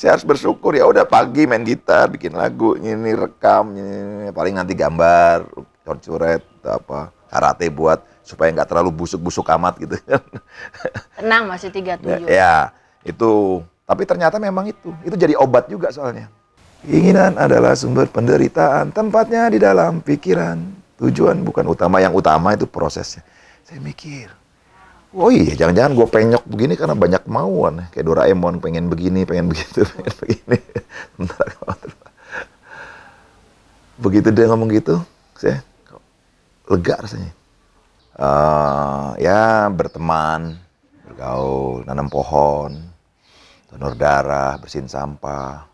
saya harus bersyukur ya udah pagi main gitar bikin lagu ini rekam ini paling nanti gambar coret-coret apa karate buat supaya nggak terlalu busuk-busuk amat gitu. Kan Tenang masih 37. ya itu. Tapi ternyata memang itu. Itu jadi obat juga soalnya. Keinginan adalah sumber penderitaan tempatnya di dalam pikiran. Tujuan bukan utama yang utama itu prosesnya. Saya mikir Oh iya, jangan-jangan gue penyok begini karena banyak kemauan. Kayak Doraemon, pengen begini, pengen begitu, pengen begini. Bentar, Begitu dia ngomong gitu, saya lega rasanya. Uh, ya berteman, bergaul, nanam pohon, donor darah, bersihin sampah,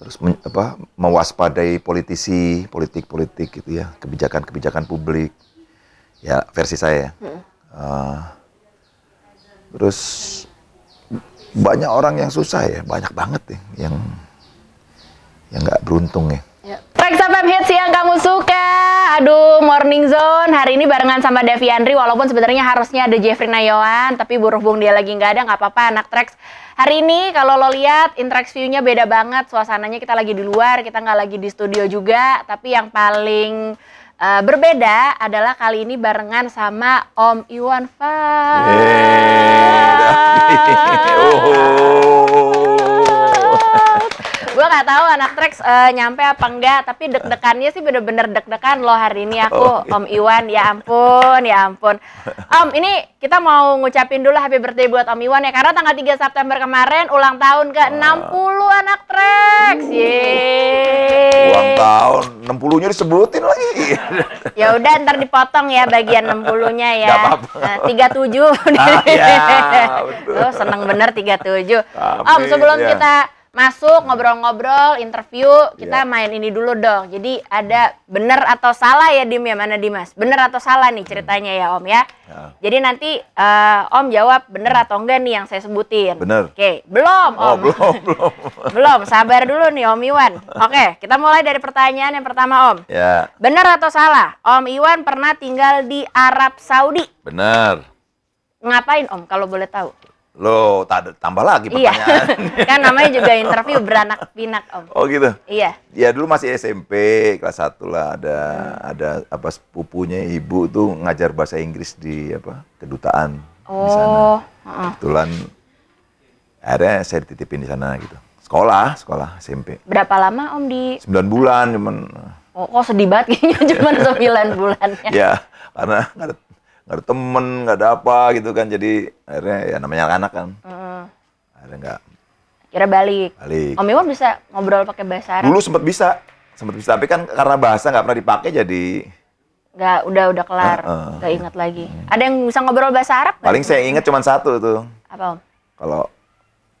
terus men, apa, mewaspadai politisi, politik-politik gitu ya, kebijakan-kebijakan publik. Ya versi saya. Hmm Uh, terus banyak orang yang susah ya, banyak banget ya yang yang nggak beruntung ya. Ya. Trax FM Hits yang kamu suka. Aduh, Morning Zone. Hari ini barengan sama Devi Andri. Walaupun sebenarnya harusnya ada Jeffrey Nayawan. Tapi berhubung dia lagi nggak ada, nggak apa-apa anak Trax. Hari ini kalau lo lihat, Intrax view-nya beda banget. Suasananya kita lagi di luar, kita nggak lagi di studio juga. Tapi yang paling Uh, berbeda adalah kali ini barengan sama Om Iwan Fals. gue nggak tahu anak Trax uh, nyampe apa enggak tapi deg-degannya sih bener-bener deg-degan loh hari ini. Aku oh, iya. Om Iwan ya ampun ya ampun. Om ini kita mau ngucapin dulu happy birthday buat Om Iwan ya karena tanggal 3 September kemarin ulang tahun ke 60 anak Trax yeay. Ulang tahun 60 nya disebutin lagi. Ya udah ntar dipotong ya bagian 60 nya ya. Gak apa-apa. Nah, 37 ah, ya, betul. Oh, seneng bener 37 Amin, Om sebelum ya. kita masuk ngobrol-ngobrol interview kita yeah. main ini dulu dong. Jadi ada benar atau salah ya Dim ya mana Dimas? Benar atau salah nih ceritanya ya Om ya? Yeah. jadi nanti uh, Om jawab benar atau enggak nih yang saya sebutin. Benar oke okay. belum oh, Om. belum belum. Belum sabar dulu nih Om Iwan. Oke okay, kita mulai dari pertanyaan yang pertama Om. Ya. Yeah. benar atau salah? Om Iwan pernah tinggal di Arab Saudi. Benar ngapain Om kalau boleh tahu Lo tambah lagi iya. pertanyaan. Iya. kan namanya juga interview beranak pinak om. Oh gitu. Iya. Ya dulu masih SMP kelas 1 lah ada hmm. ada apa sepupunya ibu tuh ngajar bahasa Inggris di apa kedutaan oh. di sana. Oh. Kebetulan akhirnya saya dititipin di sana gitu. Sekolah, sekolah SMP. Berapa lama om di? 9 bulan cuman. Oh, kok sedih banget kayaknya cuma 9 bulan ya. ya, karena nggak ada temen nggak ada apa gitu kan. Jadi akhirnya ya namanya anak kan. Mm. akhirnya nggak. Kira balik. Balik. Om Iwan bisa ngobrol pakai bahasa Arab? Dulu sempat bisa sempat bisa. Tapi kan karena bahasa nggak pernah dipakai jadi nggak udah udah kelar. Nggak uh, uh, ingat lagi. Hmm. ada yang bisa ngobrol bahasa Arab paling saya ingat cuma satu tuh. Apa om? Kalau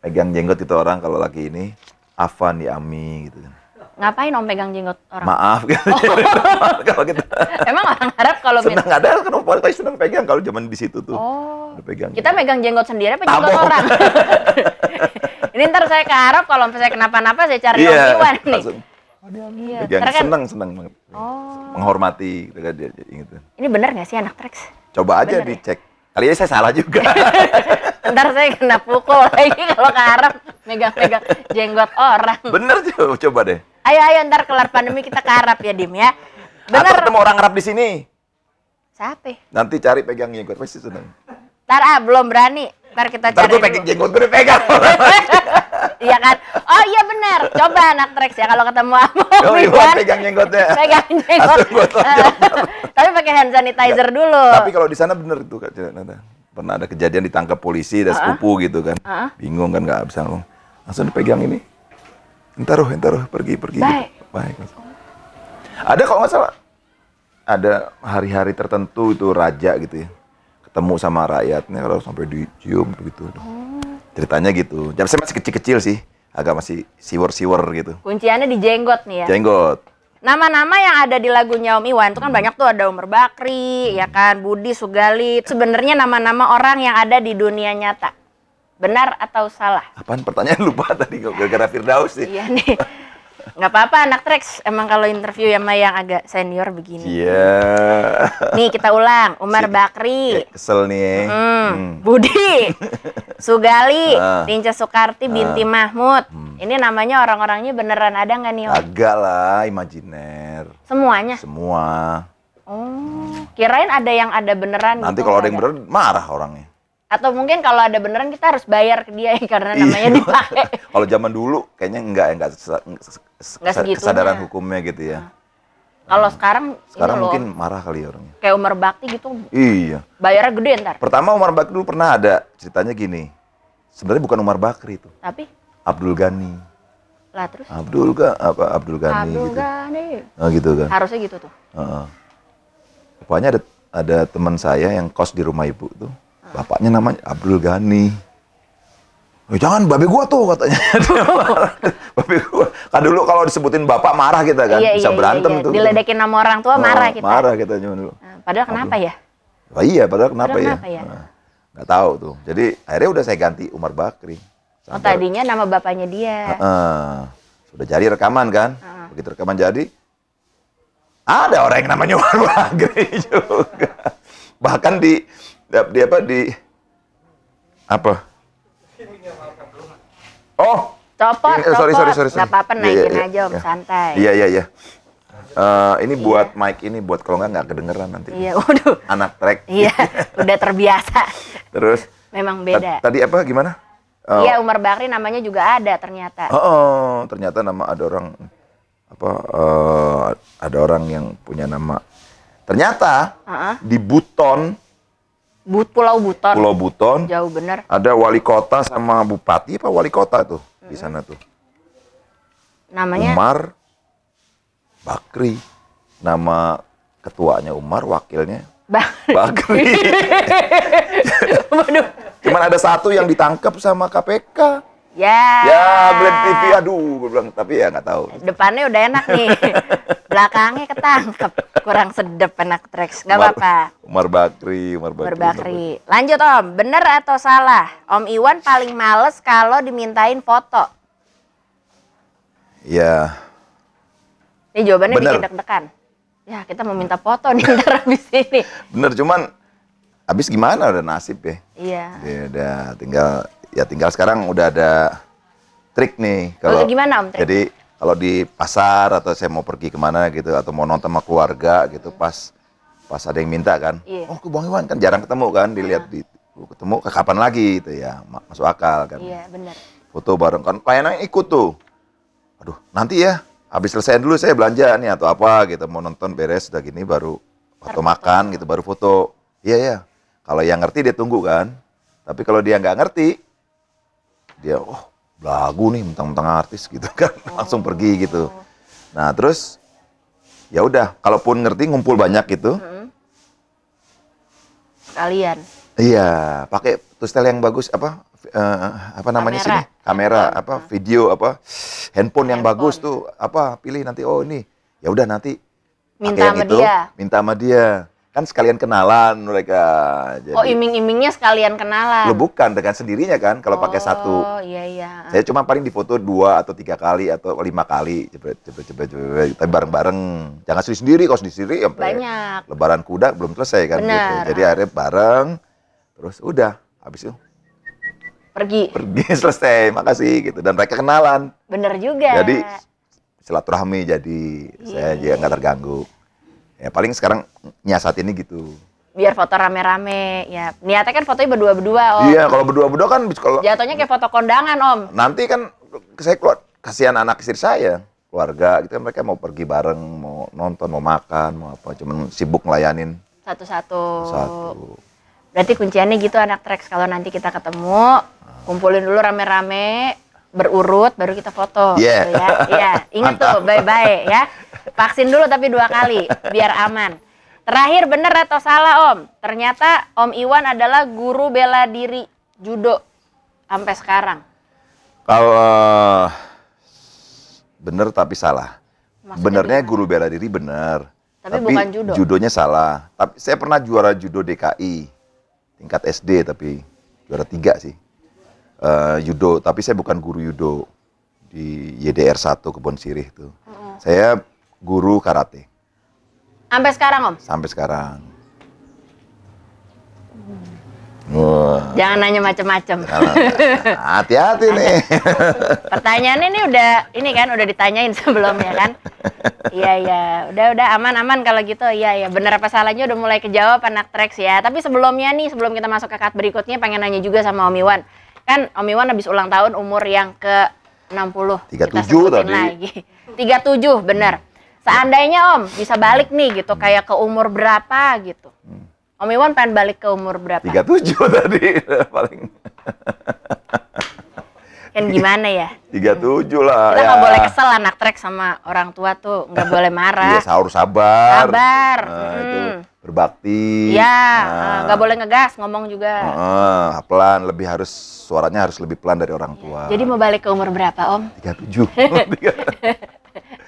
pegang jenggot itu orang kalau lagi ini Afan ya Ami gitu kan Ngapain om pegang jenggot orang? Maaf gitu. Oh. kalau kita Emang orang Arab kalau senang ada kan paling senang pegang kalau zaman di situ tuh. Oh. pegang. Kita megang jenggot sendiri apa jenggot Tabok. orang? Ini ntar saya ke Arab kalau saya kenapa-napa saya cari yeah, Om Iwan nih. Iya, pegang kan, senang senang banget. Oh. Menghormati gitu kan dia gitu. Ini benar nggak sih anak Trax? Coba aja bener, ya? dicek. Ya? Kali ini saya salah juga. Ntar saya kena pukul lagi kalau ke Arab megang-megang jenggot orang. Bener tuh, coba deh. Ayo ayo ntar kelar pandemi kita ke Arab ya Dim ya. Bener. Atau ketemu orang Arab di sini. Siapa? Nanti cari pegang jenggot pasti seneng. Ntar ah belum berani. Ntar kita ntar cari. Ntar pegang jenggot gue pegang. iya kan? Oh iya benar. Coba anak Trex ya kalau ketemu sama Oh iya pegang jenggotnya. pegang jenggot. Tapi pakai hand sanitizer dulu. Tapi kalau di sana bener itu kan pernah ada kejadian ditangkap polisi dan sepupu gitu kan. Bingung kan nggak bisa ngomong. Langsung dipegang ini Entar roh, entar roh, pergi, pergi. Baik. Gitu. Baik. Ada kalau nggak salah, ada hari-hari tertentu itu raja gitu ya. Ketemu sama rakyatnya kalau sampai dicium begitu. Oh. Ceritanya gitu. Jadi saya masih kecil-kecil sih. Agak masih siwer-siwer gitu. Kunciannya di jenggot nih ya? Jenggot. Nama-nama yang ada di lagunya Om Iwan itu kan hmm. banyak tuh ada Umar Bakri, ya kan, Budi Sugali. Sebenarnya nama-nama orang yang ada di dunia nyata. Benar atau salah? Apaan pertanyaan lupa tadi gara-gara Firdaus sih. Iya nih. Nggak apa-apa anak Trax. Emang kalau interview sama yang agak senior begini. Iya. Nih kita ulang. Umar Bakri. Eh, Kesel nih. Hmm, Hmm. Budi, Sugali, Ah. Tinca Soekarti, Binti Mahmud. Ini namanya orang-orangnya beneran ada nggak nih? Om? Agak lah, imajiner. Semuanya. Semua. Oh, kirain ada yang ada beneran. Nanti gitu, kalau ada yang bener marah orangnya. Atau mungkin kalau ada beneran kita harus bayar ke dia karena namanya Iya. dipakai. Kalau zaman dulu kayaknya enggak enggak Nggak segitunya. Ah. kesadaran hukumnya gitu ya. Kalau sekarang, Sekarang ini loh, mungkin marah kali ya orangnya. kayak Umar Bakti gitu, Iya. bayarnya gede ntar. Pertama Umar Bakri dulu pernah ada ceritanya gini. Sebenarnya bukan Umar Bakri itu, Tapi Abdul Ghani. lah terus Abdul ga apa Abdul Ghani Abdul gitu. Ghani. Oh, gitu kan. Harusnya gitu tuh. Heeh. Pokoknya ada ada teman saya yang kos di rumah ibu tuh. Bapaknya namanya Abdul Ghani. Oh, jangan babe gua tuh katanya. Babe gua. Kan dulu kalau disebutin bapak marah kita kan, iya, bisa iya, berantem iya, iya. tuh. Diledekin sama orang tua Oh, marah kita. Marah kita zaman dulu. Nah, padahal kenapa ya? Wah iya, padahal kenapa Padahal ya? kenapa ya? Nah, nggak tahu tuh. Jadi akhirnya udah saya ganti Umar Bakri. Oh Sampai- tadinya nama bapaknya dia. Heeh. sudah jadi rekaman kan? Begitu rekaman jadi, ada orang yang namanya Umar Bakri juga. Bahkan di di apa di apa? Oh, Copot, Ini- eh, sorry, copot. sorry, sorry, sorry. Nggak apa-apa, Iya, naikin iya, aja om, iya. santai. iya iya iya. Eh, ini buat mic ini buat kalau nggak nggak kedengeran nanti. Iya, waduh. Anak track. Iya, udah terbiasa. Terus Memang beda. tadi apa gimana? Oh, Iya, Umar Bakri namanya juga ada ternyata. Oh, oh, ternyata nama ada orang apa eh, ada orang yang punya nama. Ternyata Heeh. di Buton, But Pulau Buton. Pulau Buton, Jauh bener. ada wali kota sama bupati apa wali kota tuh di sana tuh. Namanya Umar Bakri. Nama ketuanya Umar, wakilnya. Bakri. Waduh. Cuman ada satu yang ditangkap sama KPK. Ya. Ya, Glenn TV, aduh, gue bilang tapi ya nggak tahu. Depannya udah enak nih. Belakangnya ketangkep. Kurang sedep enak tracks. Gak apa-apa. Umar Bakri, Umar Bakri. Umar Bakri. Lanjut Om, bener atau salah? Om Iwan paling males kalau dimintain foto. Ya, Ini jawabannya Bener. bikin deg-degan. Ya kita mau minta foto nih ntar habis ini. bener cuman habis gimana udah nasib ya. Iya. Ya udah tinggal ya tinggal sekarang udah ada trik nih Oh, gimana, Om, trik? Jadi kalau di pasar atau saya mau pergi ke mana gitu atau mau nonton sama keluarga gitu pas pas ada yang minta kan. Iya. Oh, ke Bang Iwan kan jarang ketemu kan dilihat di ketemu ke kapan lagi gitu ya ma- masuk akal kan. Iya bener. Foto bareng kan layannya ikut tuh. Aduh, nanti ya habis selesai dulu saya belanja nih atau apa gitu mau nonton beres udah gini baru atau makan gitu baru foto. Iya ya. Kalau yang ngerti dia tunggu kan. Tapi kalau dia nggak ngerti dia oh lagu nih mentang-mentang artis gitu kan langsung pergi gitu. Nah, terus ya udah kalaupun ngerti ngumpul banyak gitu. Kalian. Iya, pakai tustel yang bagus apa eh, apa namanya Kamera. sini? Kamera apa video apa handphone yang Handphone. bagus tuh apa pilih nanti oh ini. Ya udah nanti Minta yang sama itu, dia. Minta sama dia. Kan sekalian kenalan mereka. Jadi Oh iming-imingnya sekalian kenalan. lo bukan dengan sendirinya kan kalau pakai satu. Oh iya iya. Saya cuma paling difoto dua atau tiga kali atau lima kali, cepet cepet cepet cepet, tapi bareng-bareng. Jangan sendiri sendiri, kalau sendiri sendiri sampai Banyak. Lebaran kuda belum selesai kan gitu. Benar. Jadi akhirnya bareng, terus udah habis itu Pergi. pergi selesai, makasih gitu. Dan mereka kenalan, Bener juga. jadi silaturahmi jadi saya Iya. juga nggak terganggu. Ya paling sekarang nyiasat ini gitu. biar foto rame-rame ya. Niatnya kan fotonya berdua-berdua om. Iya, kalau berdua-berdua kan kalau Jatuhnya kayak foto kondangan om. nanti kan saya keluar kasihan anak istri saya keluarga gitu kan mereka mau pergi bareng mau nonton mau makan mau apa cuman sibuk ngelayanin Satu-satu. satu Berarti kunciannya gitu anak tracks kalau nanti kita ketemu, kumpulin dulu rame-rame, berurut baru kita foto. Yeah. Gitu ya. Iya, ingat tuh bye-bye ya. Vaksin dulu tapi dua kali biar aman. Terakhir bener atau salah Om? Ternyata Om Iwan adalah guru bela diri judo sampai sekarang. kalau eh, bener tapi salah Maksudnya benernya gimana? guru bela diri bener Tapi bukan judo. judonya salah tapi saya pernah juara judo DKI tingkat SD tapi juara tiga sih Eh, judo tapi saya bukan guru judo di YDR 1 Kebon Sirih itu. Saya guru karate Sampai sekarang Om? sampai sekarang. Wah, Jangan nanya macem-macem. hati-hati nih. Pertanyaannya ini udah ini kan udah ditanyain sebelumnya kan. Iya iya, udah udah aman-aman kalau gitu. Iya iya, bener apa salahnya udah mulai kejawab anak Trax ya. Tapi sebelumnya nih, sebelum kita masuk ke cut berikutnya pengen nanya juga sama Om Iwan. Kan Om Iwan habis ulang tahun umur yang ke 60. Kita 37 sebutin tadi. lagi. 37, bener. Seandainya Om bisa balik nih gitu kayak ke umur berapa gitu. Om Iwan pengen balik ke umur berapa? 37 tadi paling. Kan gimana ya? 37 lah Kita ya. nggak boleh kesel anak trek sama orang tua tuh, nggak boleh marah. Iya, sahur sabar. Sabar, Nah, mm. itu berbakti. Iya, Nah, eh, nggak boleh ngegas ngomong juga. Heeh, pelan, lebih harus suaranya harus lebih pelan dari orang tua. Jadi mau balik ke umur berapa Om? 37.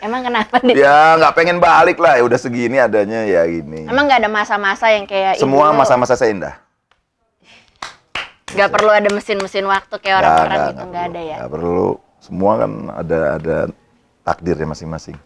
Emang kenapa deh? ya nggak pengen balik lah, ya udah segini adanya ya gini. Emang nggak ada masa-masa yang kayak Semua "Ih, dulu masa-masa saya indah. Nggak perlu ada mesin-mesin waktu kayak orang-orang gitu nggak ada ya. Nggak perlu. Semua kan ada ada takdirnya masing-masing.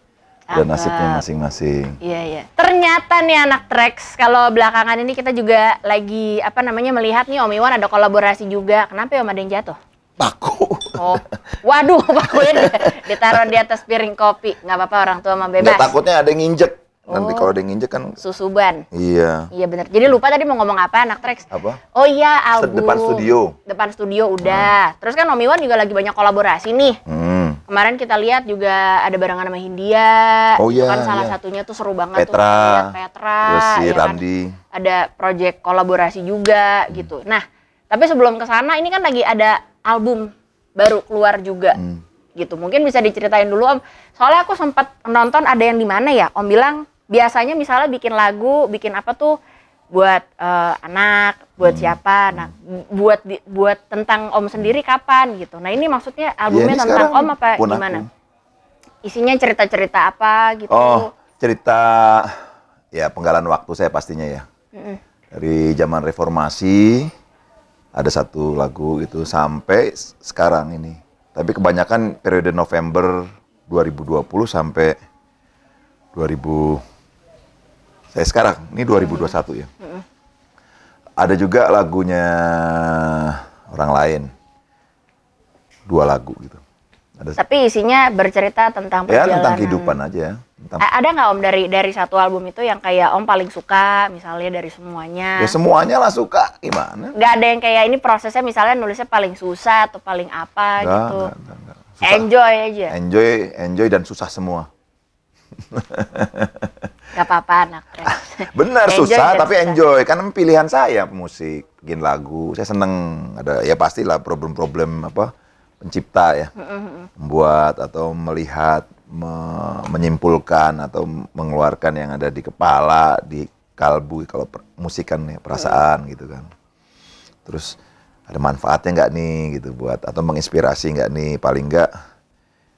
Dan Cakep. nasibnya masing-masing. Iya iya. Ternyata nih anak Trax kalau belakangan ini kita juga lagi apa namanya melihat nih Om Iwan ada kolaborasi juga. Kenapa ya Om ada yang jatuh? Paku. Oh, waduh, pakunya di- ditaruh di atas piring kopi. Nggak apa-apa orang tua mah Nggak bebas. takutnya ada yang nginjek. Nanti Oh. kalau ada yang nginjek kan Susuban. iya. Iya bener. Jadi lupa tadi mau ngomong apa anak Trax? Apa? Oh iya album. Depan studio. Depan studio udah. Terus kan Om Iwan juga lagi banyak kolaborasi nih. Hmm. Kemarin kita lihat juga ada barengan sama Hindia. Oh Itu iya, kan salah iya. satunya tuh seru banget tuh. Petra. Lihat Petra. Terus si ya kan? Randi. Ada project kolaborasi juga gitu. Nah, tapi sebelum ke sana ini kan lagi ada album baru keluar juga. Hmm. Gitu. Mungkin bisa diceritain dulu Om. Soalnya aku sempat nonton ada yang di mana ya? Om bilang biasanya misalnya bikin lagu, bikin apa tuh buat eh, anak, buat Hmm. siapa? Nah, buat di- buat tentang Om sendiri kapan gitu. Nah, ini maksudnya albumnya Ya, ini tentang Om apa aku. gimana? Isinya cerita-cerita apa gitu. Oh, cerita ya penggalan waktu saya pastinya ya. Dari zaman reformasi ada satu lagu itu sampai sekarang ini. Tapi kebanyakan periode November 2020 sampai 2000 saya sekarang ini 2021 ya. Ada juga lagunya orang lain. Dua lagu gitu. Ada Tapi isinya bercerita tentang ya perjalanan. tentang kehidupan aja, tentang A- Ada nggak Om dari dari satu album itu yang kayak Om paling suka misalnya dari semuanya? Ya semuanya lah suka, gimana? nggak ada yang kayak ini prosesnya misalnya nulisnya paling susah atau paling apa Enggak, gitu. enggak, enggak. Susah. Enjoy aja. Enjoy, enjoy dan susah semua. Gak apa-apa anak Trax. Benar Enjoy susah tapi susah. enjoy. Kan pilihan saya musik, bikin lagu. Saya seneng ada ya pastilah problem-problem apa pencipta ya. Membuat atau melihat, me- menyimpulkan atau mengeluarkan yang ada di kepala, di kalbu kalau per- musik kan ya perasaan gitu kan. Terus ada manfaatnya nggak nih gitu buat atau menginspirasi nggak nih paling nggak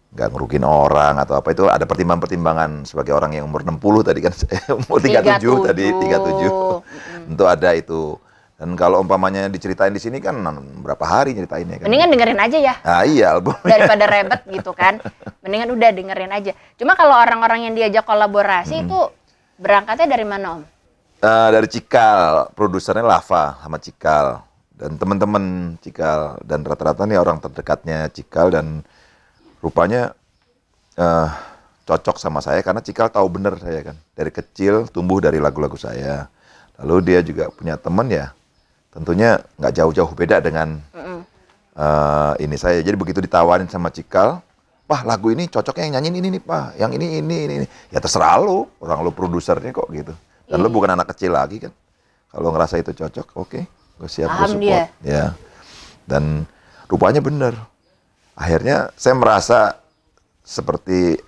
nggak ngerugin orang atau apa itu ada pertimbangan-pertimbangan sebagai orang yang umur 60 tadi kan saya umur 37 tadi 37 tentu ada itu. Dan kalau umpamanya diceritain di sini kan berapa hari nyeritainnya kan? Mendingan dengerin aja ya. Nah iya album. Daripada rebet gitu kan. Mendingan udah dengerin aja. Cuma kalau orang-orang yang diajak kolaborasi itu berangkatnya dari mana Om? Eh, dari Cikal. Produsernya Lava sama Cikal. Dan teman-teman Cikal. Dan rata-rata nih orang terdekatnya Cikal dan rupanya eh, cocok sama saya karena Cikal tahu bener saya kan dari kecil tumbuh dari lagu-lagu saya lalu dia juga punya temen ya tentunya nggak jauh-jauh beda dengan eh, ini saya jadi begitu ditawarin sama Cikal Wah lagu ini cocoknya yang nyanyiin ini nih pak, yang ini ini ini, ini. ya terserah lu, orang lu produsernya kok gitu. Dan lu bukan anak kecil lagi kan. Kalau ngerasa itu cocok, oke, gue siap gue support. dia. Ya. Dan rupanya bener. Akhirnya saya merasa seperti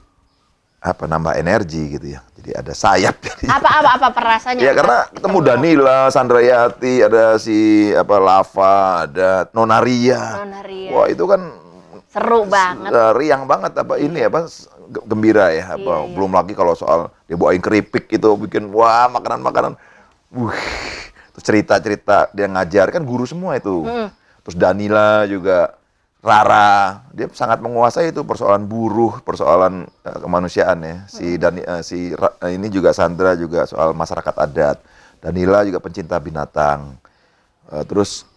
apa nambah energi gitu ya. Jadi ada sayap. Apa apa apa perasaannya? Ya karena ketemu Danila, Sandrayati, ada si apa Lava, ada Nonaria. Nonaria. Wah itu kan seru banget. eh, riang banget apa ini apa gembira ya apa Iya, iya. belum lagi kalau soal dia bawain keripik gitu bikin wah makanan-makanan. Wuh, terus cerita-cerita dia ngajar kan guru semua itu. Hmm. Terus Danila juga Rara, dia sangat menguasai itu persoalan buruh, persoalan uh, kemanusiaan ya. Si dan uh, si uh, ini juga Sandra juga soal masyarakat adat. Danila juga pencinta binatang. Uh, terus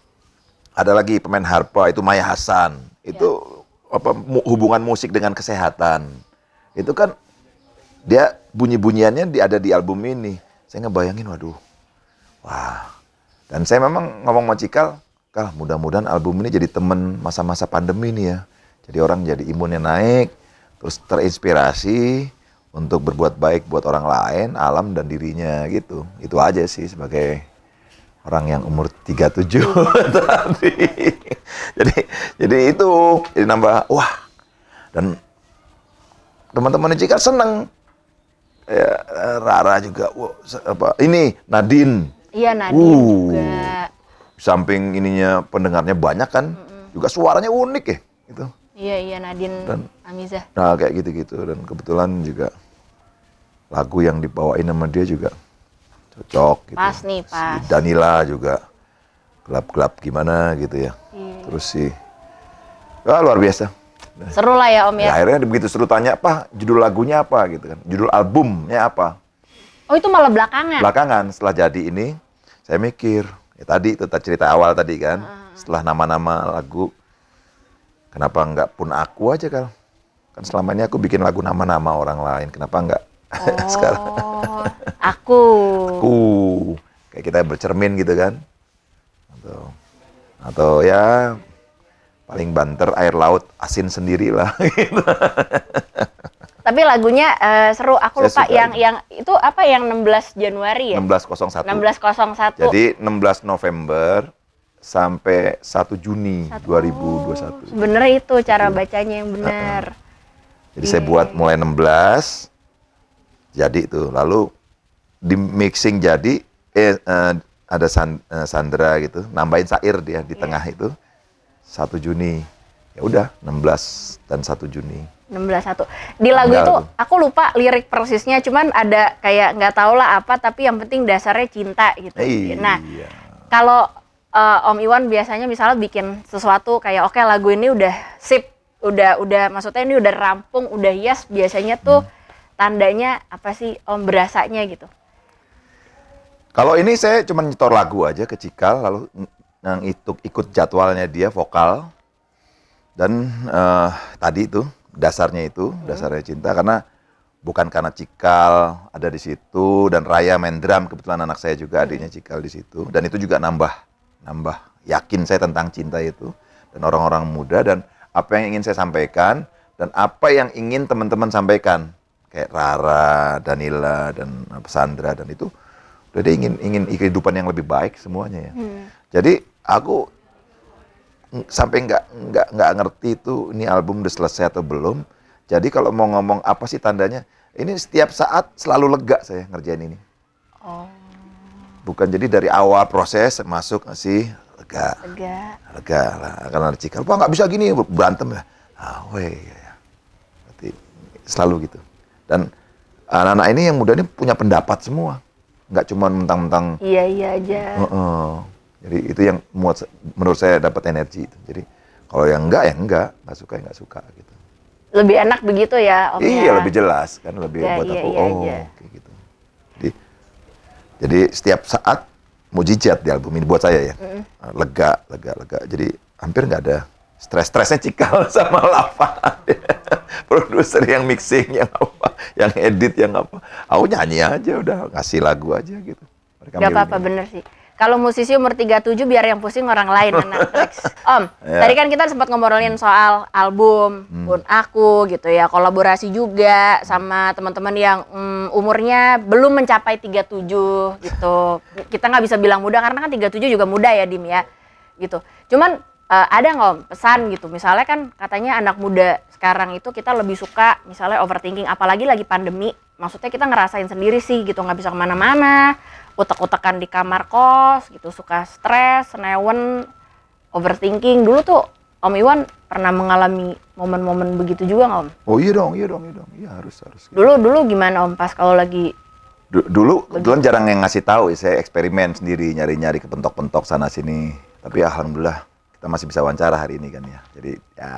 ada lagi pemain harpa itu Maya Hasan. Itu ya. apa hubungan musik dengan kesehatan. Itu kan dia bunyi-bunyiannya di, ada di album ini. Saya ngebayangin waduh. Wah. Dan saya memang ngomong sama Cikal, Kal, mudah-mudahan album ini jadi temen masa-masa pandemi nih ya. Jadi orang jadi imunnya naik, terus terinspirasi untuk berbuat baik buat orang lain, alam dan dirinya gitu. Itu aja sih sebagai orang yang umur 37 tadi. jadi jadi itu jadi nambah wah. Dan teman-teman Cika seneng. Ya, Rara juga wah, apa ini Nadine. Iya Nadine uh, juga samping ininya pendengarnya banyak kan, mm -mm. juga suaranya unik ya, gitu. Iya iya Nadine dan, Amiza. Nah kayak gitu-gitu dan kebetulan juga lagu yang dibawain sama dia juga cocok. Gitu. Pas nih pas. Si Danila juga gelap-gelap gimana gitu ya. Iya. Terus sih, wah luar biasa. Seru lah ya Om ya. Nah, akhirnya begitu seru tanya apa judul lagunya apa gitu kan, judul albumnya apa. Oh itu malah belakangan. Belakangan setelah jadi ini saya mikir Ya tadi itu cerita awal tadi kan. Uh. Setelah nama-nama lagu, kenapa enggak pun aku aja kan? Kan selama ini aku bikin lagu nama-nama orang lain. Kenapa enggak oh, sekarang? aku. Aku. Kayak kita bercermin gitu kan. Atau, atau ya paling banter air laut asin sendiri lah. Gitu. Tapi lagunya uh, seru. Aku lupa yang ini. yang itu apa yang 16 Januari ya? 1601. 1601. Jadi 16 November sampai 1 Juni 1. 2021. Sebenarnya itu cara bacanya yang benar. Uh -uh. Jadi yeah. saya buat mulai 16 jadi itu. Lalu di mixing jadi eh uh, ada San, uh, Sandra gitu, nambahin sair dia di yeah. tengah itu. 1 Juni. Ya udah 16 dan 1 Juni. 16 Di lagu Enggak. itu aku lupa lirik persisnya, cuman ada kayak nggak tau lah apa, tapi yang penting dasarnya cinta gitu. Iya. Nah, kalau uh, Om Iwan biasanya misalnya bikin sesuatu kayak oke okay, lagu ini udah sip, udah udah maksudnya ini udah rampung, udah yes, biasanya tuh hmm. tandanya apa sih Om berasanya gitu. Kalau ini saya cuma nyetor lagu aja ke Cikal, lalu yang itu ikut jadwalnya dia vokal dan uh, tadi itu dasarnya itu, hmm. dasarnya cinta karena bukan karena Cikal ada di situ dan Raya main drum kebetulan anak saya juga adiknya Cikal di situ dan itu juga nambah nambah yakin saya tentang cinta itu dan orang-orang muda dan apa yang ingin saya sampaikan dan apa yang ingin teman-teman sampaikan kayak Rara, Danila dan Sandra dan itu udah dia ingin ingin kehidupan yang lebih baik semuanya ya. Hmm. Jadi aku sampai nggak nggak nggak ngerti itu ini album udah selesai atau belum. Jadi kalau mau ngomong apa sih tandanya? Ini setiap saat selalu lega saya ngerjain ini. Oh. Bukan jadi dari awal proses masuk sih lega. Lega. Lega lah. Karena ada cikal. Wah nggak bisa gini berantem ya. Ah, weh. Ya. Berarti selalu gitu. Dan anak-anak ini yang muda ini punya pendapat semua. Nggak cuma mentang-mentang. Iya iya aja. Uh -uh jadi itu yang muat menurut saya dapat energi itu. Jadi kalau yang enggak ya enggak, nggak suka ya enggak suka gitu. Lebih enak begitu ya Om Iya, ya? lebih jelas kan lebih ya, buat iya, aku iya, oh iya. kayak gitu. Jadi jadi setiap saat mujizat di album ini buat saya ya. Mm. Lega, lega, lega. Jadi hampir nggak ada stres-stresnya cikal sama Lava. Produser yang mixing, yang apa, yang edit, yang apa. Aku nyanyi aja udah, ngasih lagu aja gitu. Mereka gak apa-apa bener sih. Kalau musisi umur 37 biar yang pusing orang lain anak Om, yeah. tadi kan kita sempat ngomongin soal album hmm. Pun Aku gitu ya, kolaborasi juga sama teman-teman yang um, umurnya belum mencapai 37 gitu. Kita nggak bisa bilang muda karena kan 37 juga muda ya Dim ya. Gitu. Cuman uh, ada nggak Om pesan gitu. Misalnya kan katanya anak muda sekarang itu kita lebih suka misalnya overthinking apalagi lagi pandemi. Maksudnya kita ngerasain sendiri sih gitu, nggak bisa ke mana-mana utek-utekan di kamar kos gitu suka stres senewen overthinking dulu tuh Om Iwan pernah mengalami momen-momen begitu juga nggak Om? Oh iya dong, iya dong, iya dong, iya harus harus. Dulu dulu gimana Om pas kalau lagi dulu dulu jarang yang ngasih tahu ya saya eksperimen sendiri nyari-nyari kepentok-pentok sana sini tapi alhamdulillah kita masih bisa wawancara hari ini kan ya. Jadi ya.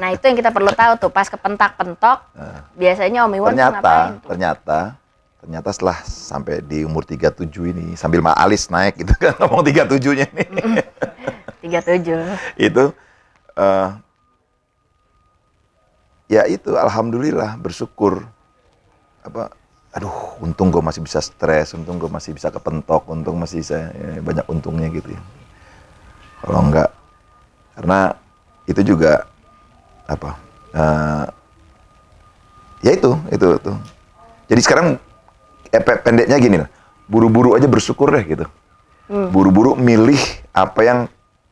Nah itu yang kita perlu tahu tuh pas kepentak-pentok Nah. biasanya Om Iwan ternyata ngapain tuh? ternyata ternyata setelah sampai di umur 37 ini sambil Ma alis naik gitu kan ngomong 37-nya ini. Tiga tujuh. itu eh ya itu alhamdulillah bersyukur apa aduh untung gue masih bisa stres untung gue masih bisa kepentok untung masih bisa ya, banyak untungnya gitu ya kalau enggak karena itu juga apa eh, ya itu itu itu jadi sekarang eh, pe- pendeknya gini lah. Buru-buru aja bersyukur deh gitu. Buru-buru milih apa yang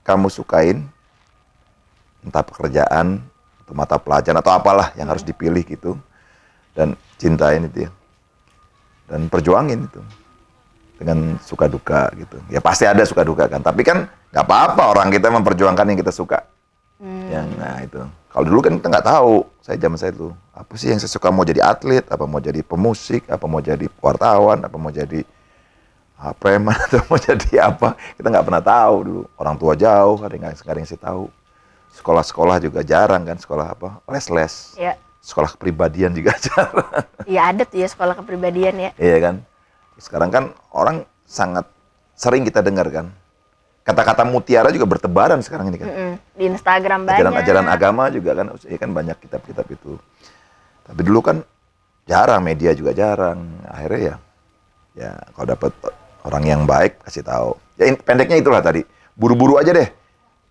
kamu sukain. Entah pekerjaan atau mata pelajaran atau apalah yang harus dipilih gitu. Dan cintain itu ya. Dan perjuangin itu. Dengan suka duka gitu. Ya pasti ada suka duka kan. Tapi kan nggak apa-apa orang kita memperjuangkan yang kita suka. Yang nah itu kalau dulu kan kita nggak tahu saya zaman saya itu apa sih yang saya suka mau jadi atlet apa mau jadi pemusik apa mau jadi wartawan apa mau jadi ah, preman atau mau jadi apa kita nggak pernah tahu dulu. Orang tua jauh ada nggak yang saya tahu. Sekolah-sekolah juga jarang kan sekolah apa les-les. Ya, sekolah kepribadian juga jarang. Ya ada tuh ya sekolah kepribadian ya. iya kan? Sekarang kan orang sangat sering kita dengar kan kata-kata mutiara juga bertebaran sekarang ini kan. Mm-mm. Di Instagram banyak. ajaran-ajaran agama juga kan ya kan banyak kitab-kitab itu. Tapi dulu kan jarang media juga jarang. Akhirnya ya ya kalau dapat orang yang baik kasih tahu. Ya in- pendeknya itulah tadi. Buru-buru aja deh.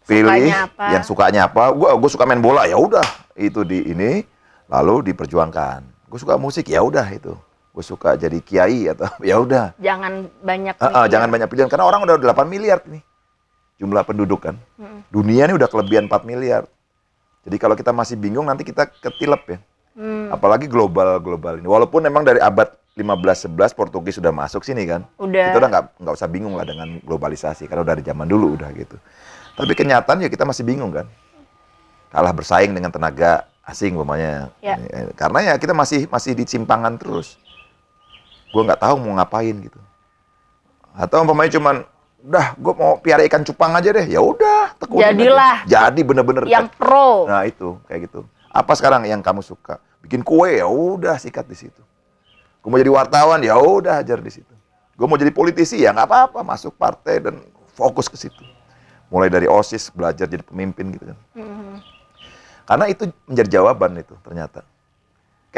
Pilih Sukanya apa? yang sukanya apa. Gua gua suka main bola ya udah. Itu di ini lalu diperjuangkan. Gue suka musik ya udah itu. Gue suka jadi kiai atau ya udah. Jangan banyak ah, mikir. jangan banyak pilihan karena orang udah 8 miliar nih jumlah penduduk kan. Dunia ini udah kelebihan 4 miliar. Jadi kalau kita masih bingung nanti kita ketilep ya. Hmm, Apalagi global global ini. Walaupun memang dari abad 15 11 Portugis sudah masuk sini kan. Udah. Kita udah nggak nggak usah bingung lah dengan globalisasi karena udah dari zaman dulu udah gitu. Tapi kenyataan ya kita masih bingung kan. Kalah bersaing dengan tenaga asing umpamanya. Ya. Eh, Karena ya kita masih masih di simpangan terus. Gue nggak tahu mau ngapain gitu. Atau umpamanya cuman udah gue mau piara ikan cupang aja deh. Ya udah, tekunin aja. Jadilah. Jadi bener-bener Yang pro. Nah itu kayak gitu. Apa sekarang yang kamu suka? Bikin kue ya udah sikat di situ. Gue mau jadi wartawan ya udah ajar di situ. Gue mau jadi politisi ya nggak apa-apa masuk partai dan fokus ke situ. Mulai dari osis belajar jadi pemimpin gitu kan. Mm-mm. Karena itu menjadi jawaban itu ternyata.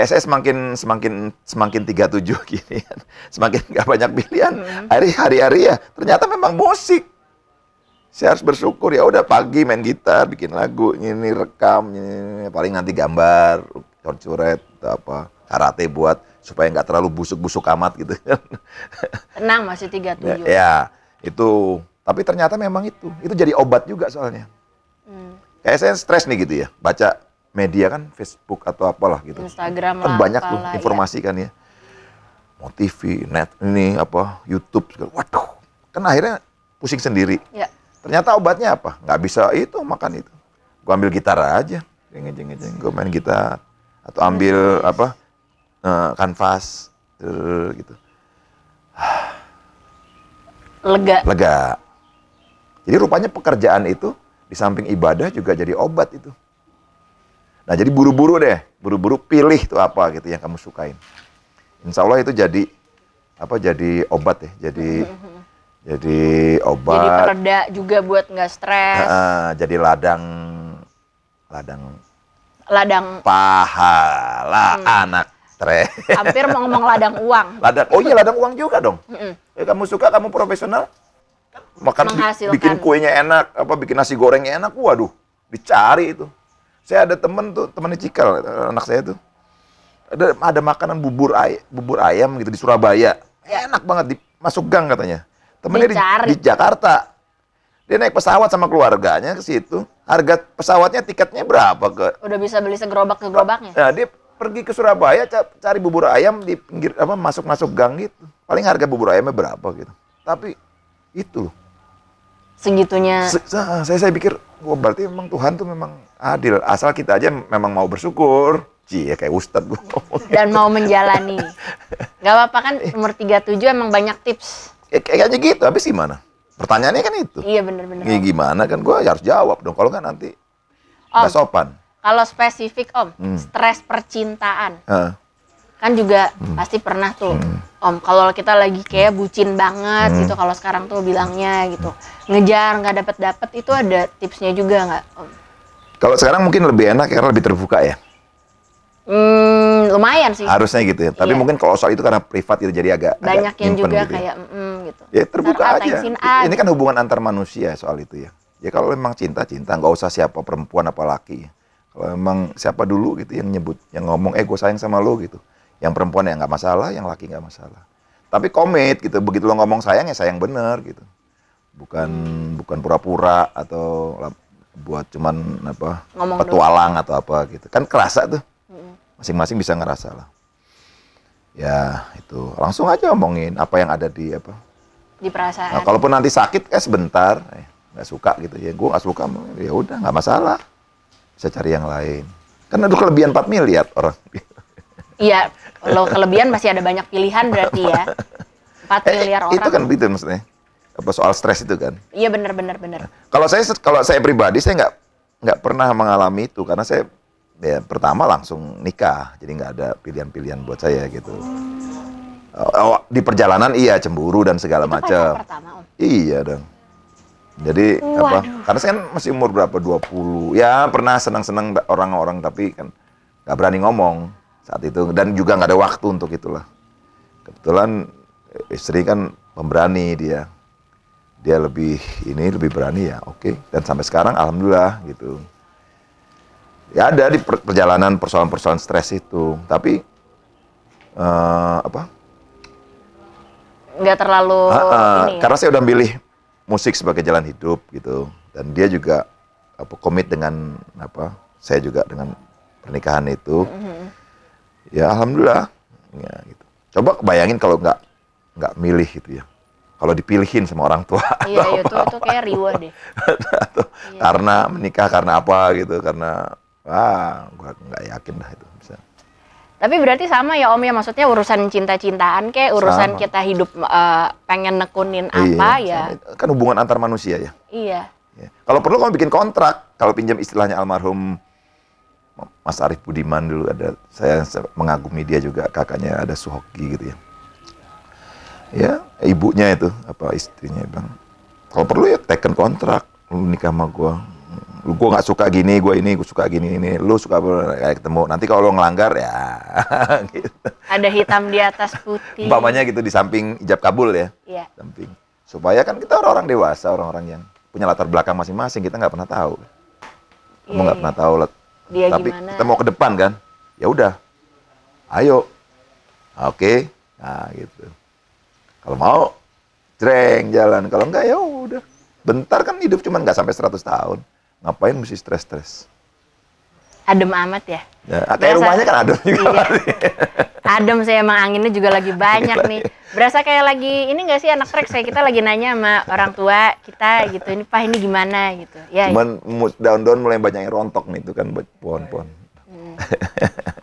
Saya semakin semakin semakin 37 gini kan. Semakin nggak banyak pilihan. Hari hari-hari ya ternyata memang musik. Saya harus bersyukur ya udah pagi main gitar, bikin lagu, ini rekam, ini paling nanti gambar, coret-coret atau apa, karate buat supaya nggak terlalu busuk-busuk amat gitu kan. Tenang masih ya, 37. ya, itu. Tapi ternyata memang itu. Itu jadi obat juga soalnya. Hmm. Kayak saya stres nih gitu ya, baca media kan Facebook atau apalah gitu. Instagram kan lah, banyak tuh apalah, ya. informasi kan ya. Mau TV, net, ini apa, YouTube segala. Waduh, kan akhirnya pusing sendiri. Ya. Ternyata obatnya apa? Nggak bisa itu makan itu. Gua ambil gitar aja, jeng jeng Gue main gitar atau ambil apa eh, kanvas gitu. Lega. Lega. Jadi rupanya pekerjaan itu di samping ibadah juga jadi obat itu. Nah jadi buru-buru deh, buru-buru pilih tuh apa gitu yang kamu sukain. Insya Allah itu jadi apa? Jadi obat ya, jadi jadi Jadi obat. pereda juga buat nggak stres. Ah, jadi ladang ladang Ladang pahala anak tre. hampir mau ngomong ladang uang. ladang. Oh iya ladang uang juga dong. Mm-mm. Ya, kamu suka, kamu profesional, kan makan bikin kuenya enak, apa bikin nasi gorengnya enak, waduh, dicari itu. Saya ada temen tuh, temennya Cikal, anak saya tuh. Ada, ada makanan bubur ayam, bubur ayam gitu di Surabaya. Enak banget, di, masuk gang katanya. Temennya di, Dicari. di Jakarta. Dia naik pesawat sama keluarganya ke situ. Harga pesawatnya tiketnya berapa ke Udah bisa beli segerobak segerobaknya. Nah, dia pergi ke Surabaya ca- cari bubur ayam di pinggir apa masuk-masuk gang gitu. Paling harga bubur ayamnya berapa gitu. Tapi itu loh. Segitunya. Se- sa- saya saya pikir wah berarti memang Tuhan tuh memang adil. Asal kita aja memang mau bersyukur. Cie kayak ustad gua dan mau menjalani. Gak apa-apa kan umur 37 emang banyak tips. Ya, kayaknya gitu. Habis gimana? pertanyaannya kan itu. Iya benar-benar. Ini gimana kan gue harus jawab dong. Kalau kan nanti Om, nggak sopan. Kalau spesifik Om, Hmm. stres percintaan. Heeh. Kan juga Hmm. pasti pernah tuh. Om, kalau kita lagi kayak bucin banget Hmm. gitu kalau sekarang tuh bilangnya gitu. Ngejar nggak dapet-dapet itu ada tipsnya juga nggak Om? Kalau sekarang mungkin lebih enak karena lebih terbuka ya. Hmm, lumayan sih. Harusnya gitu ya. Tapi Iya. mungkin kalau soal itu karena privat gitu jadi agak agak Banyak yang nyimpen juga gitu ya. kayak mm, gitu. Ya terbuka Ntar aja. A, Ini gitu. kan hubungan antar manusia soal itu ya. Ya kalau memang cinta cinta, nggak usah siapa perempuan apa laki. Kalau memang siapa dulu gitu yang nyebut, yang ngomong, eh gue sayang sama lo gitu. Yang perempuan ya nggak masalah, yang laki nggak masalah. Tapi komit gitu, begitu lo ngomong sayang ya sayang bener gitu. Bukan bukan pura-pura atau buat cuman apa Ngomong petualang atau apa gitu. Kan kerasa tuh. Masing-masing bisa ngerasa lah. Ya itu langsung aja omongin apa yang ada di apa di perasaan. Nah, kalaupun nanti sakit, eh sebentar, eh, nggak suka gitu ya. Gue nggak suka, ya udah nggak masalah. Bisa cari yang lain. Kan ada kelebihan 4 miliar orang. Iya, kalau kelebihan masih ada banyak pilihan berarti ya. 4 Eh, miliar orang. itu kan begitu maksudnya. Apa soal stres itu kan. Iya benar benar benar. Kalau saya kalau saya pribadi saya nggak nggak pernah mengalami itu karena saya ya pertama langsung nikah, jadi nggak ada pilihan-pilihan buat saya gitu. Oh, oh, di perjalanan iya cemburu dan segala macam. pertama, Om. Iya dong. Jadi apa? Waduh. Karena saya kan masih umur berapa? 20. Ya pernah senang-senang orang-orang tapi kan nggak berani ngomong saat itu dan juga nggak ada waktu untuk itulah. Kebetulan eh, istri kan pemberani dia. Dia lebih ini lebih berani ya, oke. Dan sampai sekarang alhamdulillah gitu. Ya ada di per- perjalanan persoalan-persoalan stres itu, tapi eh, apa? Nggak terlalu Ah, ah, ini. ya. karena saya udah milih musik sebagai jalan hidup gitu dan dia juga apa komit dengan apa saya juga dengan pernikahan itu Mm-hmm. Ya alhamdulillah ya gitu coba bayangin kalau nggak nggak milih gitu ya kalau dipilihin sama orang tua Iya, atau itu itu kayak riwa deh. atau Iya. karena menikah karena apa gitu karena ah gua nggak yakin dah itu bisa Tapi berarti sama ya Om ya, maksudnya urusan cinta-cintaan kayak urusan Sama. kita hidup eh, pengen nekunin apa ya. sama. kan hubungan antar manusia ya Iya. Ya. Kalau perlu kamu bikin kontrak. Kalau pinjam istilahnya almarhum Mas Arief Budiman dulu ada saya mengagumi dia juga kakaknya ada Suhoki gitu ya. Ya, ibunya itu apa istrinya bilang kalau perlu ya teken kontrak lu nikah sama gua. Lu gua nggak suka gini, gua ini, gua suka gini ini. Lu suka kayak ketemu. Nanti kalau lu ngelanggar ya gitu. Ada hitam di atas putih. Umpamanya gitu di samping ijab kabul ya Iya. samping supaya kan kita orang-orang dewasa orang-orang yang punya latar belakang masing-masing kita nggak pernah tahu kamu Iya, nggak iya. pernah tahu lat- Dia tapi gimana? kita mau ke depan kan? Ya udah. Ayo. Oke. Nah gitu. Kalau mau jreng jalan. Kalau enggak ya udah. Bentar kan hidup cuman nggak sampai 100 tahun. Ngapain mesti stres-stres Adem amat ya. ya, Berasa- rumahnya kan ada juga Iya. Adem sih emang anginnya juga lagi banyak nih. Berasa kayak lagi ini enggak sih anak trek saya kita lagi nanya sama orang tua kita gitu. Ini Pak ini gimana gitu. Ya. cuman mu- daun-daun mulai banyak yang rontok nih itu kan buat pohon-pohon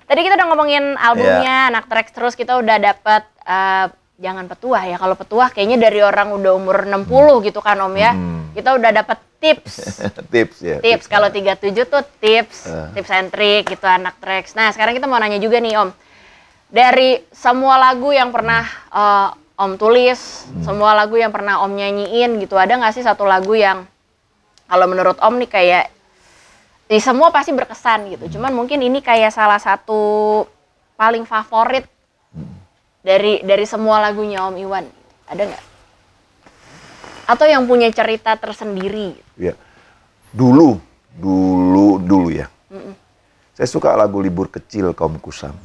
Tadi kita udah ngomongin albumnya Iya. anak trek terus kita udah dapat eh, jangan petuah ya. Kalau petuah kayaknya dari orang udah umur 60 gitu kan Om ya. Hmm. Kita udah dapat tips. tips ya tips kalau 37 tuh tips Eh. tips and trick gitu anak tracks nah sekarang kita mau nanya juga nih om dari semua lagu yang pernah eh, om tulis Hmm. semua lagu yang pernah om nyanyiin gitu ada nggak sih satu lagu yang kalau menurut om nih kayak di semua pasti berkesan gitu cuman mungkin ini kayak salah satu paling favorit dari dari semua lagunya om Iwan ada nggak atau yang punya cerita tersendiri Ya. Dulu, dulu, dulu ya. Saya suka lagu Libur Kecil Kaum Kusam.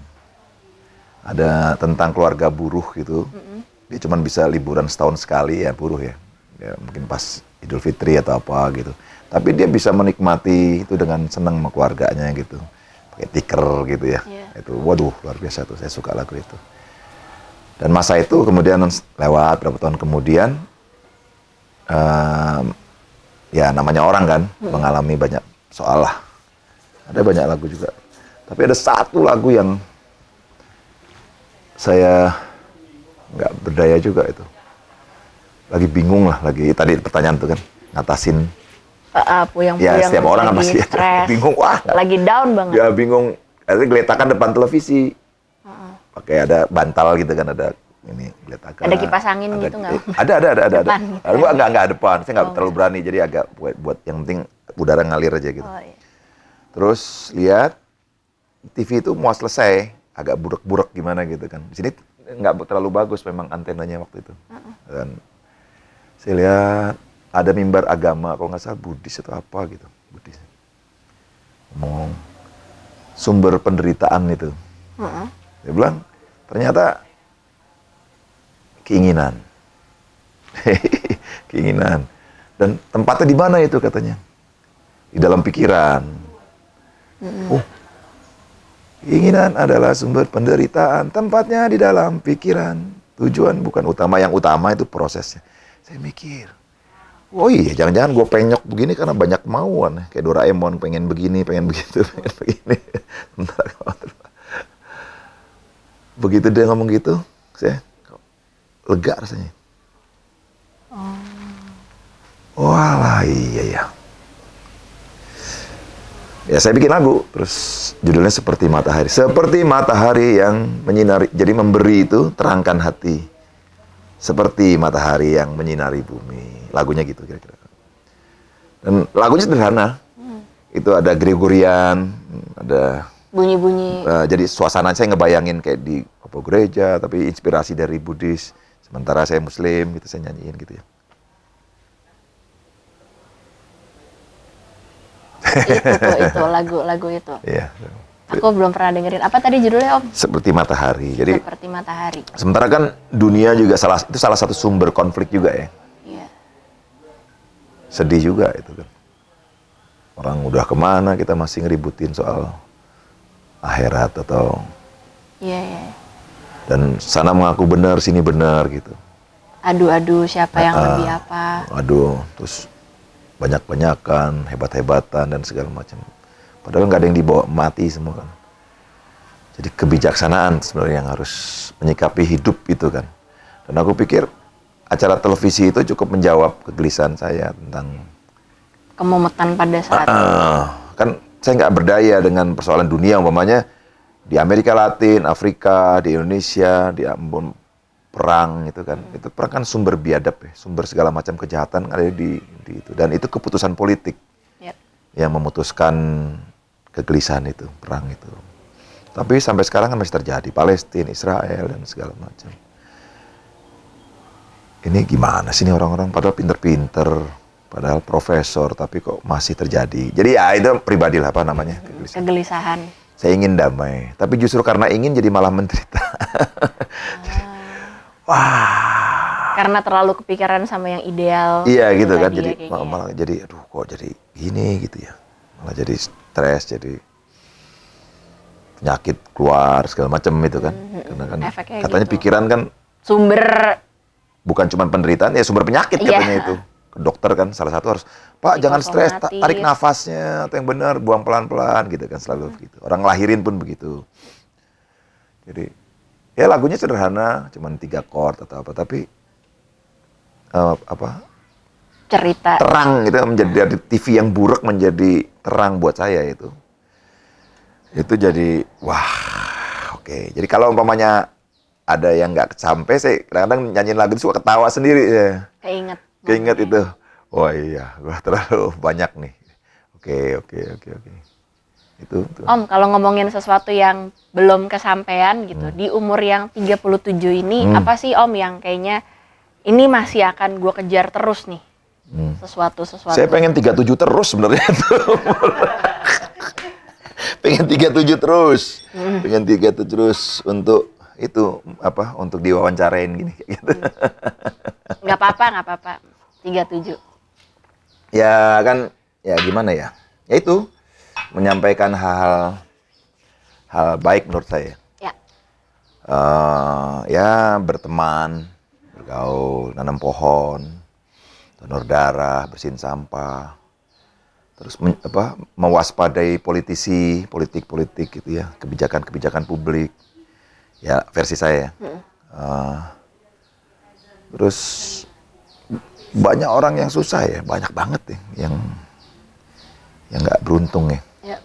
Ada tentang keluarga buruh gitu. Dia cuma bisa liburan setahun sekali ya buruh ya. Ya mungkin pas Idul Fitri atau apa gitu. Tapi dia bisa menikmati itu dengan senang sama keluarganya gitu. Pakai tiker gitu ya. Iya. Itu waduh luar biasa tuh. Saya suka lagu itu. Dan masa itu kemudian lewat berapa tahun kemudian em, ya namanya orang kan mengalami banyak soal lah. Ada banyak lagu juga. Tapi ada satu lagu yang saya nggak berdaya juga itu. lagi bingung lah, lagi tadi pertanyaan tuh kan ngatasin. Uh, puyang Ya setiap orang kan pasti bingung wah. lagi down banget. Ya bingung. Akhirnya geletakan depan televisi. Pakai ada bantal gitu kan ada ini geletakan. Ada kipas angin Ada- gitu nggak? eh, Ada ada ada ada. ada. Depan gitu. Enggak enggak enggak depan. Saya nggak Oh, terlalu berani jadi agak buat buat yang penting udara ngalir aja gitu. Oh, iya. Terus lihat TV itu mau selesai, agak buruk-buruk gimana gitu kan. Di sini nggak terlalu bagus memang antenanya waktu itu. Dan saya lihat ada mimbar agama, kalau nggak salah Buddhis atau apa gitu. Buddhis. Ngomong sumber penderitaan itu. Heeh. Dia bilang, ternyata keinginan. keinginan. Dan tempatnya di mana itu katanya? Di dalam pikiran. Oh, keinginan adalah sumber penderitaan. Tempatnya di dalam pikiran. Tujuan bukan utama. Yang utama itu prosesnya. Saya mikir, oh iya jangan-jangan gue penyok begini karena banyak kemauan. Kayak Doraemon pengen begini, pengen begitu, pengen begini. Bentar, begitu dia ngomong gitu, saya lega rasanya. Walah iya ya. Ya saya bikin lagu, terus judulnya seperti matahari. Seperti matahari yang menyinari, jadi memberi itu terangkan hati. Seperti matahari yang menyinari bumi. Lagunya gitu kira-kira. Dan lagunya sederhana. Itu ada Gregorian, ada Bunyi-bunyi. Uh, jadi suasana saya ngebayangin kayak di apa gereja, tapi inspirasi dari Buddhis. Sementara saya Muslim, gitu saya nyanyiin gitu ya. itu tuh, itu lagu-lagu itu. Iya. Aku belum pernah dengerin. Apa tadi judulnya Om? Seperti matahari. Jadi Seperti matahari. sementara kan dunia juga salah itu salah satu sumber konflik juga ya. Iya. Sedih juga itu kan. Orang udah ke mana kita masih ngeributin soal akhirat atau Iya, iya. dan sana mengaku benar sini benar gitu. Adu-adu siapa yang Ah. lebih apa. Aduh, terus banyak-banyakan, hebat-hebatan dan segala macam. Padahal nggak ada yang dibawa mati semua kan. Jadi kebijaksanaan sebenarnya yang harus menyikapi hidup itu kan. Dan aku pikir acara televisi itu cukup menjawab kegelisahan saya tentang Kemumetan pada saat Ah, kan saya nggak berdaya dengan persoalan dunia umpamanya di Amerika Latin, Afrika, di Indonesia, di Ambon perang itu kan. Itu perang kan sumber biadab ya, sumber segala macam kejahatan ada di, di itu dan itu keputusan politik Yap. yang memutuskan kegelisahan itu, perang itu. Tapi sampai sekarang kan masih terjadi Palestina, Israel dan segala macam. Ini gimana sih ini orang-orang padahal pinter-pinter, padahal profesor tapi kok masih terjadi. Jadi ya itu pribadi lah apa namanya kegelisahan. kegelisahan. Saya ingin damai, tapi justru karena ingin jadi malah menderita. Wah. Karena terlalu kepikiran sama yang ideal. Iya itu gitu kan, jadi ya, malah, ya. malah jadi aduh kok jadi gini gitu ya. Malah jadi stres, jadi penyakit keluar segala macam itu kan. Karena kan Mm-hmm. Efeknya katanya gitu. pikiran kan Sumber bukan cuma penderitaan ya sumber penyakit Iya. katanya itu. Ke dokter kan salah satu harus Pak jangan stres, tarik nafasnya atau yang benar, buang pelan-pelan gitu kan selalu Mm. begitu. Orang lahirin pun begitu. Jadi ya lagunya sederhana, cuma tiga chord atau apa, tapi eh, apa cerita. terang gitu menjadi dari TV yang buruk menjadi terang buat saya itu. Itu jadi wah oke. Jadi kalau umpamanya ada yang nggak sampai, saya kadang-kadang nyanyiin lagu itu suka ketawa sendiri ya. Keinget. Keinget itu. Wah iya, gua terlalu banyak nih. Oke oke oke oke. Itu. itu. Om, kalau ngomongin sesuatu yang belum kesampaian gitu, di umur yang 37 ini, Hmm. apa sih Om yang kayaknya ini masih akan gue kejar terus nih? Hmm. Sesuatu-sesuatu. Saya pengen 37 terus sebenarnya tuh. pengen 37 terus. Pengen 37 terus untuk itu apa untuk diwawancarain gini kayak gitu. Nggak apa-apa, nggak apa-apa. 37. ya kan ya gimana ya? Ya itu menyampaikan hal hal baik menurut saya. Ya. Eh, ya berteman, bergaul, nanam pohon, donor darah, bersihin sampah, terus men- apa, mewaspadai politisi, politik-politik gitu ya, kebijakan-kebijakan publik, ya versi saya. ya. Eh, terus banyak orang yang susah ya, banyak banget ya yang yang nggak beruntung ya. Ya.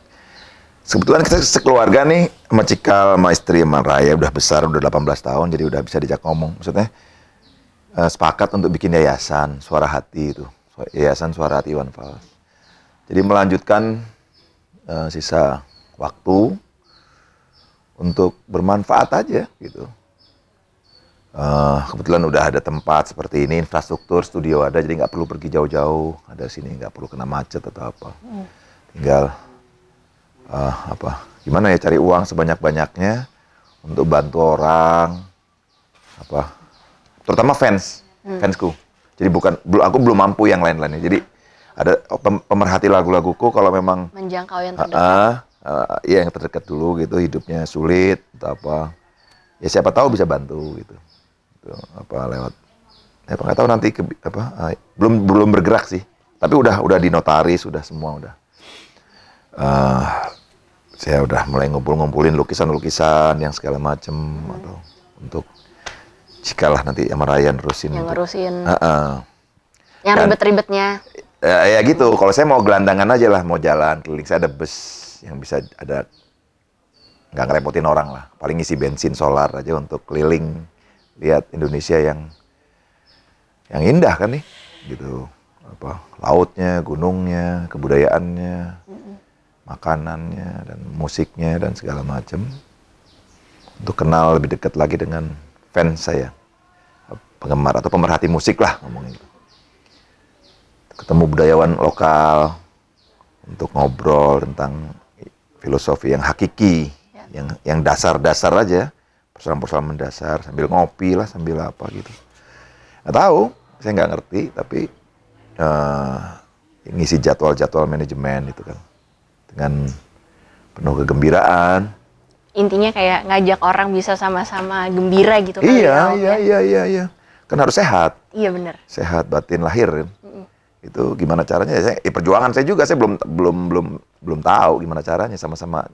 Sebetulnya kita sekeluarga nih sama Cikal, sama istri, sama Raya udah besar, udah 18 tahun, jadi udah bisa dijak ngomong. Maksudnya eh, sepakat untuk bikin yayasan Suara Hati itu, Yayasan Suara Hati Iwan Fals. Jadi melanjutkan eh, sisa waktu untuk bermanfaat aja gitu. Uh, kebetulan udah ada tempat seperti ini, infrastruktur studio ada, jadi nggak perlu pergi jauh-jauh. Ada sini nggak perlu kena macet atau apa. Hmm. Tinggal uh, apa? Gimana ya cari uang sebanyak-banyaknya untuk bantu orang, apa? Terutama fans, hmm. fansku. Jadi bukan, aku belum mampu yang lain-lainnya. Jadi ada pemerhati lagu-laguku kalau memang menjangkau yang terdekat. Uh, uh, ya yang terdekat dulu gitu, hidupnya sulit atau apa. Ya siapa tahu bisa bantu gitu. Gitu apa lewat. Ya apa nggak tahu nanti ke, apa uh, belum belum bergerak sih. Tapi udah udah di notaris udah semua udah. Uh, saya udah mulai ngumpul-ngumpulin lukisan-lukisan yang segala macem hmm. atau untuk jikalah nanti sama Ryan nerusin yang nerusin uh -uh. yang ribet-ribetnya. Ya, ya gitu. Kalau saya mau gelandangan aja lah mau jalan keliling. Saya ada bus yang bisa ada nggak ngerepotin orang lah. Paling isi bensin solar aja untuk keliling lihat Indonesia yang yang indah kan nih gitu. Apa lautnya gunungnya kebudayaannya makanannya dan musiknya dan segala macam untuk kenal lebih dekat lagi dengan fans saya. Penggemar atau pemerhati musik lah ngomongin gitu. ketemu budayawan lokal untuk ngobrol tentang filosofi yang hakiki ya. yang yang dasar-dasar aja persoalan-persoalan mendasar sambil ngopi lah sambil apa gitu. Nggak tahu saya nggak ngerti tapi uh, ngisi jadwal-jadwal manajemen itu kan dengan penuh kegembiraan. Intinya kayak ngajak orang bisa sama-sama gembira gitu kan iya ya, iya, ya? iya iya iya. Kan harus sehat. Iya benar sehat batin lahir -mm itu gimana caranya? Ya saya ya perjuangan saya juga. Saya belum belum belum belum tahu gimana caranya sama-sama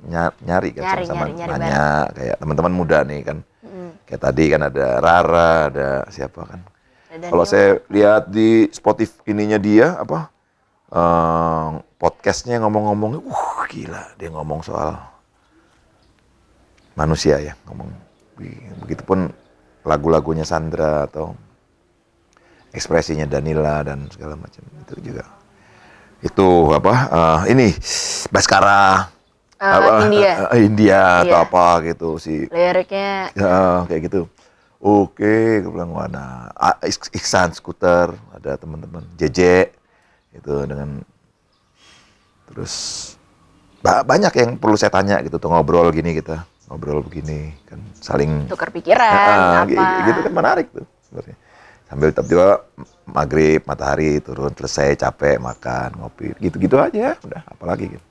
nyari kan sama-sama nanya. kayak teman-teman muda nih kan. Mm. kayak tadi kan ada Rara ada siapa kan. Kalau saya lihat di Spotify ininya dia apa uh, podcastnya ngomong-ngomong uh gila. Dia ngomong soal manusia ya ngomong. Begitupun lagu-lagunya Sandra atau ekspresinya Danila dan segala macam. Itu juga. Itu apa uh, ini Baskara. Uh, apa, India. uh, India iya. atau apa gitu si liriknya. Uh, kayak gitu. Oke okay, gue bilang mana Iksan skuter ada teman-teman JJ itu dengan terus banyak yang perlu saya tanya gitu tuh ngobrol gini kita ngobrol begini kan saling tukar pikiran uh, apa. gitu kan menarik tuh sebenarnya sambil tiba-tiba maghrib matahari turun selesai capek makan ngopi. Gitu-gitu aja udah apalagi gitu.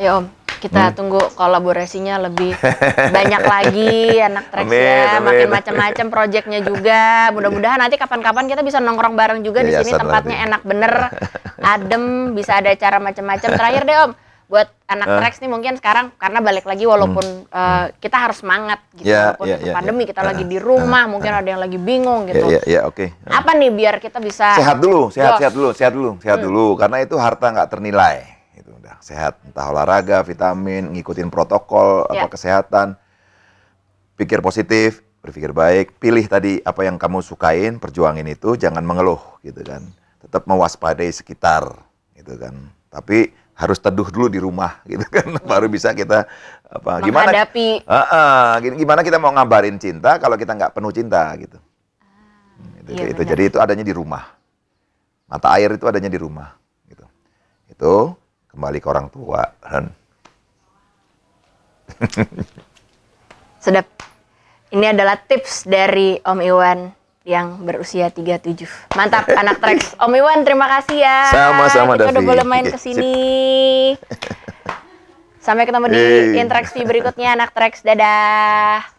Ya om kita hmm. tunggu kolaborasinya lebih banyak lagi anak Trax ya makin macam-macam proyeknya juga. Mudah-mudahan nanti kapan-kapan kita bisa nongkrong bareng juga ya, di sini tempatnya enak bener adem bisa ada acara macam-macam terakhir deh om buat anak uh. Trax nih mungkin sekarang karena balik lagi walaupun hmm. uh, kita harus semangat gitu yeah, walaupun yeah, yeah, pandemi yeah. kita uh, lagi di rumah uh, mungkin uh, ada yang lagi bingung gitu. Iya yeah, yeah, oke. Okay. Uh. Apa nih biar kita bisa sehat dulu, sehat sehat dulu, sehat dulu, sehat hmm. dulu karena itu harta nggak ternilai. Itu udah sehat entah olahraga, vitamin, ngikutin protokol yeah. apa kesehatan. Pikir positif, berpikir baik, pilih tadi apa yang kamu sukain, perjuangin itu, jangan mengeluh gitu kan. Tetap mewaspadai sekitar gitu kan. Tapi harus teduh dulu di rumah gitu kan. Baru bisa kita apa gimana? Menghadapi. Uh, uh, gimana kita mau ngabarin cinta kalau kita nggak penuh cinta gitu. Ah, itu, iya itu jadi itu adanya di rumah. Mata air itu adanya di rumah gitu. Itu kembali ke orang tua kan sedap. Ini adalah tips dari Om Iwan yang berusia 37. Mantap anak Trax. Om Iwan terima kasih ya. Sama-sama Kita udah boleh main ke sini. Sampai ketemu di Interaksi berikutnya anak Trax. Dadah.